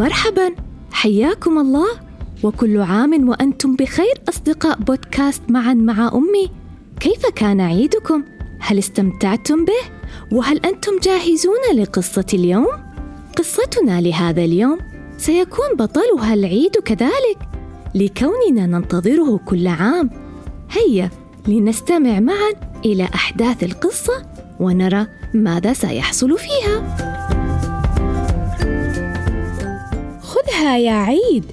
مرحبا حياكم الله. وكل عام وأنتم بخير أصدقاء بودكاست معا مع أمي. كيف كان عيدكم؟ هل استمتعتم به؟ وهل أنتم جاهزون لقصة اليوم؟ قصتنا لهذا اليوم. سيكون بطلها العيد كذلك. لكوننا ننتظره كل عام. هيا لنستمع معا إلى أحداث القصة ونرى ماذا سيحصل فيها. خذها يا عيد.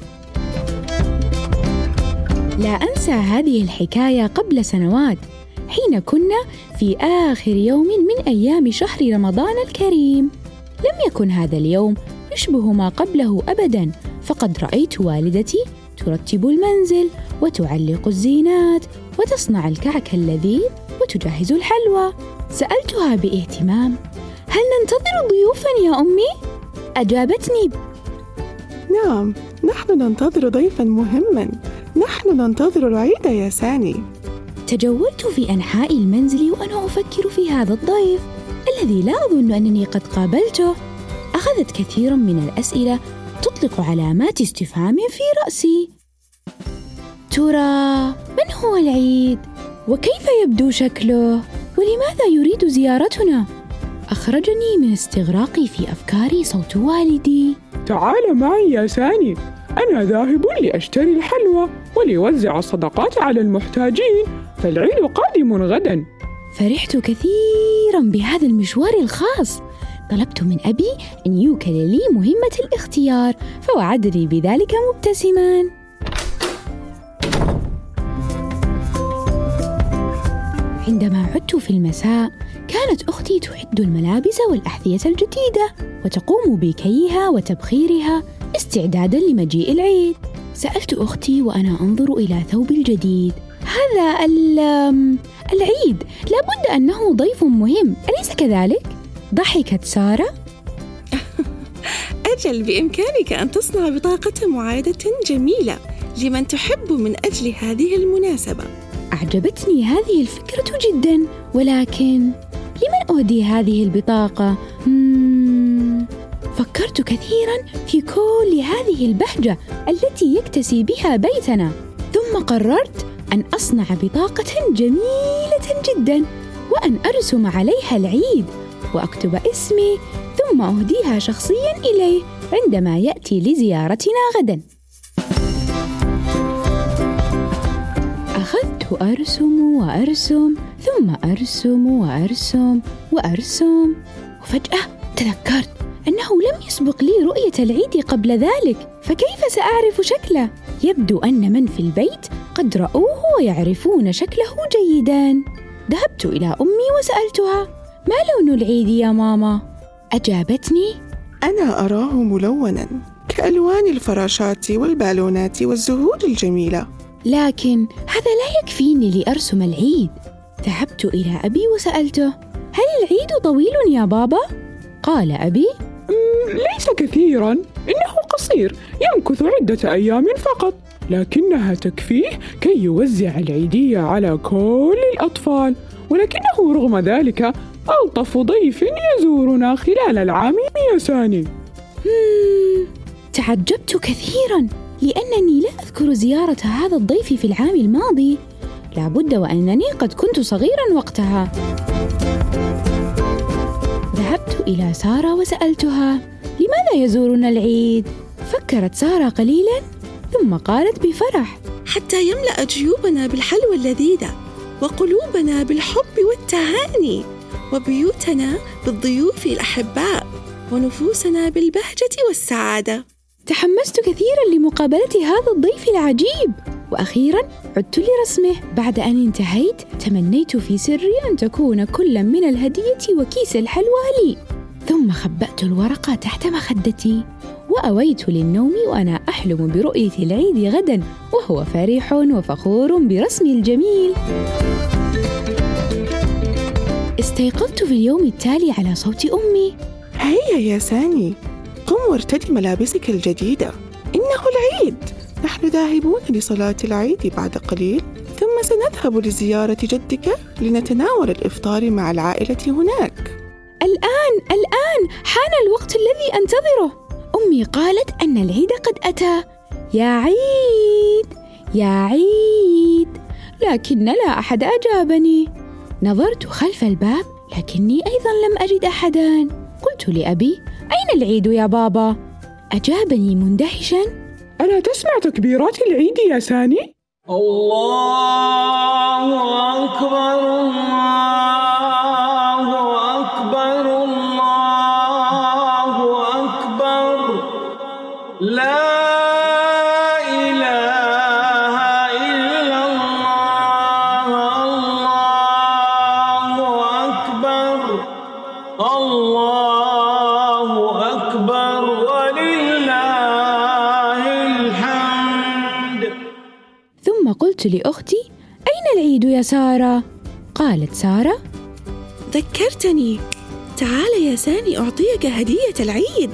لا أنسى هذه الحكاية قبل سنوات. حين كنا في آخر يوم من أيام شهر رمضان الكريم. لم يكن هذا اليوم يشبه ما قبله ابدا. فقد رأيت والدتي ترتب المنزل وتعلق الزينات وتصنع الكعك اللذيذ وتجهز الحلوى. سألتها بإهتمام. هل ننتظر ضيوفا يا أمي؟ أجابتني نعم نحن ننتظر ضيفا مهما. نحن ننتظر العيد يا ساني. تجولت في أنحاء المنزل وأنا أفكر في هذا الضيف الذي لا أظن أنني قد قابلته. أخذت كثيرا من الأسئلة تطلق علامات استفهام في رأسي. ترى من هو العيد؟ وكيف يبدو شكله؟ ولماذا يريد زيارتنا؟ أخرجني من استغراقي في أفكاري صوت والدي. تعال معي يا ساني أنا ذاهب لأشتري الحلوى ولوزع الصدقات على المحتاجين فالعيد قادم غدا. فرحت كثيرا بهذا المشوار الخاص. طلبت من أبي أن يوكل لي مهمة الاختيار فوعدني بذلك مبتسما. عندما عدت في المساء كانت أختي تعد الملابس والأحذية الجديدة وتقوم بكيها وتبخيرها استعدادا لمجيء العيد. سألت أختي وأنا أنظر إلى ثوبي الجديد. هذا العيد. لابد أنه ضيف مهم. أليس كذلك؟ ضحكت سارة. أجل بإمكانك أن تصنع بطاقة معايدة جميلة لمن تحب من أجل هذه المناسبة. أعجبتني هذه الفكرة جدا ولكن لمن أهدي هذه البطاقة؟ فكرت كثيرا في كل هذه البهجة التي يكتسي بها بيتنا ثم قررت أن أصنع بطاقة جميلة جدا وأن أرسم عليها العيد وأكتب اسمي ثم أهديها شخصيا إليه عندما يأتي لزيارتنا غدا أرسم وأرسم ثم أرسم وأرسم وأرسم وفجأة تذكرت أنه لم يسبق لي رؤية العيد قبل ذلك فكيف سأعرف شكله؟ يبدو أن من في البيت قد رأوه ويعرفون شكله جيدا ذهبت إلى أمي وسألتها ما لون العيد يا ماما؟ أجابتني أنا أراه ملونا كألوان الفراشات والبالونات والزهور الجميلة لكن هذا لا يكفيني لأرسم العيد. ذهبت إلى أبي وسألته هل العيد طويل يا بابا؟ قال أبي ليس كثيرا إنه قصير يمكث عدة أيام فقط لكنها تكفيه كي يوزع العيدية على كل الأطفال ولكنه رغم ذلك ألطف ضيف يزورنا خلال العام يا ساني. تعجبت كثيرا. لأنني لا أذكر زيارة هذا الضيف في العام الماضي. لابد وأنني قد كنت صغيرا وقتها. ذهبت إلى سارة وسألتها لماذا يزورنا العيد؟ فكرت سارة قليلا ثم قالت بفرح حتى يملأ جيوبنا بالحلوى اللذيذة وقلوبنا بالحب والتهاني وبيوتنا بالضيوف الأحباء ونفوسنا بالبهجة والسعادة. تحمست كثيرا لمقابلة هذا الضيف العجيب. وأخيرا عدت لرسمه. بعد أن انتهيت تمنيت في سري أن تكون كل من الهدية وكيس الحلوى لي. ثم خبأت الورقة تحت مخدتي. وأويت للنوم وأنا أحلم برؤية العيد غدا. وهو فرح وفخور برسمي الجميل. استيقظت في اليوم التالي على صوت أمي. هيا يا ساني قم وارتدي ملابسك الجديدة. إنه العيد. نحن ذاهبون لصلاة العيد بعد قليل ثم سنذهب لزيارة جدك لنتناول الإفطار مع العائلة هناك. الآن الآن! حان الوقت الذي أنتظره. أمي قالت أن العيد قد أتى. يا عيد! يا عيد! لكن لا أحد أجابني. نظرت خلف الباب لكني أيضا لم أجد أحدا. قلت لأبي أين العيد يا بابا؟ أجابني مندهشا ألا تسمع تكبيرات العيد يا ساني؟ الله أكبر الله ثم قلت لأختي أين العيد يا سارة؟ قالت سارة ذكرتني. تعال يا ساني أعطيك هدية العيد.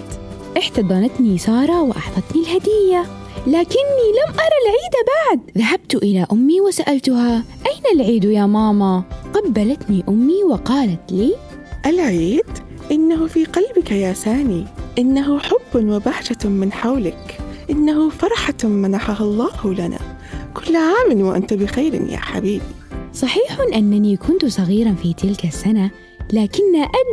احتضنتني سارة وأعطتني الهدية لكني لم أرى العيد بعد. ذهبت إلى أمي وسألتها أين العيد يا ماما؟ قبلتني أمي وقالت لي العيد؟ إنه في قلبك يا ساني. إنه حب وبهجة من حولك. إنه فرحة منحها الله لنا. كل عام وأنت بخير يا حبيبي. صحيح أنني كنت صغيرا في تلك السنة لكن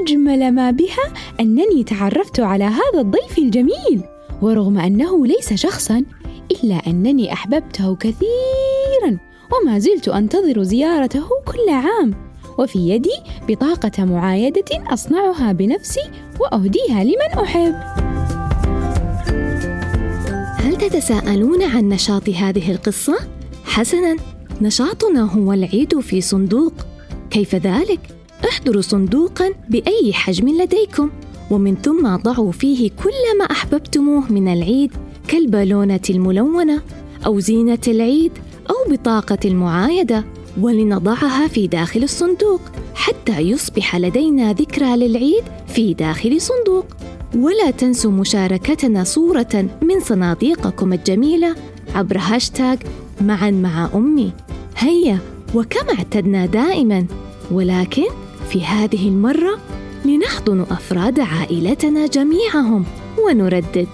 أجمل ما بها أنني تعرفت على هذا الضيف الجميل ورغم أنه ليس شخصا إلا أنني أحببته كثيرا وما زلت أنتظر زيارته كل عام وفي يدي بطاقة معايدة أصنعها بنفسي وأهديها لمن أحب. تتساءلون عن نشاط هذه القصة؟ حسناً، نشاطنا هو العيد في صندوق. كيف ذلك؟ احضروا صندوقاً بأي حجم لديكم، ومن ثم ضعوا فيه كل ما أحببتموه من العيد كالبالونة الملونة أو زينة العيد أو بطاقة المعايدة، ولنضعها في داخل الصندوق حتى يصبح لدينا ذكرى للعيد في داخل صندوق. ولا تنسوا مشاركتنا صورة من صناديقكم الجميلة عبر هاشتاغ معا مع أمي. هيا وكما اعتدنا دائما. ولكن في هذه المرة لنحضن أفراد عائلتنا جميعهم ونردد.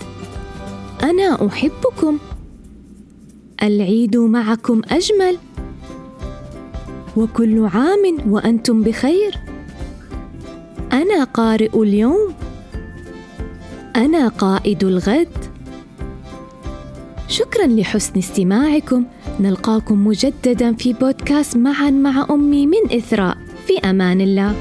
أنا أحبكم. العيد معكم أجمل. وكل عام وأنتم بخير. أنا قارئ اليوم. أنا قائد الغد. شكرا لحسن استماعكم، نلقاكم مجددا في بودكاست معا مع أمي من إثراء، في أمان الله.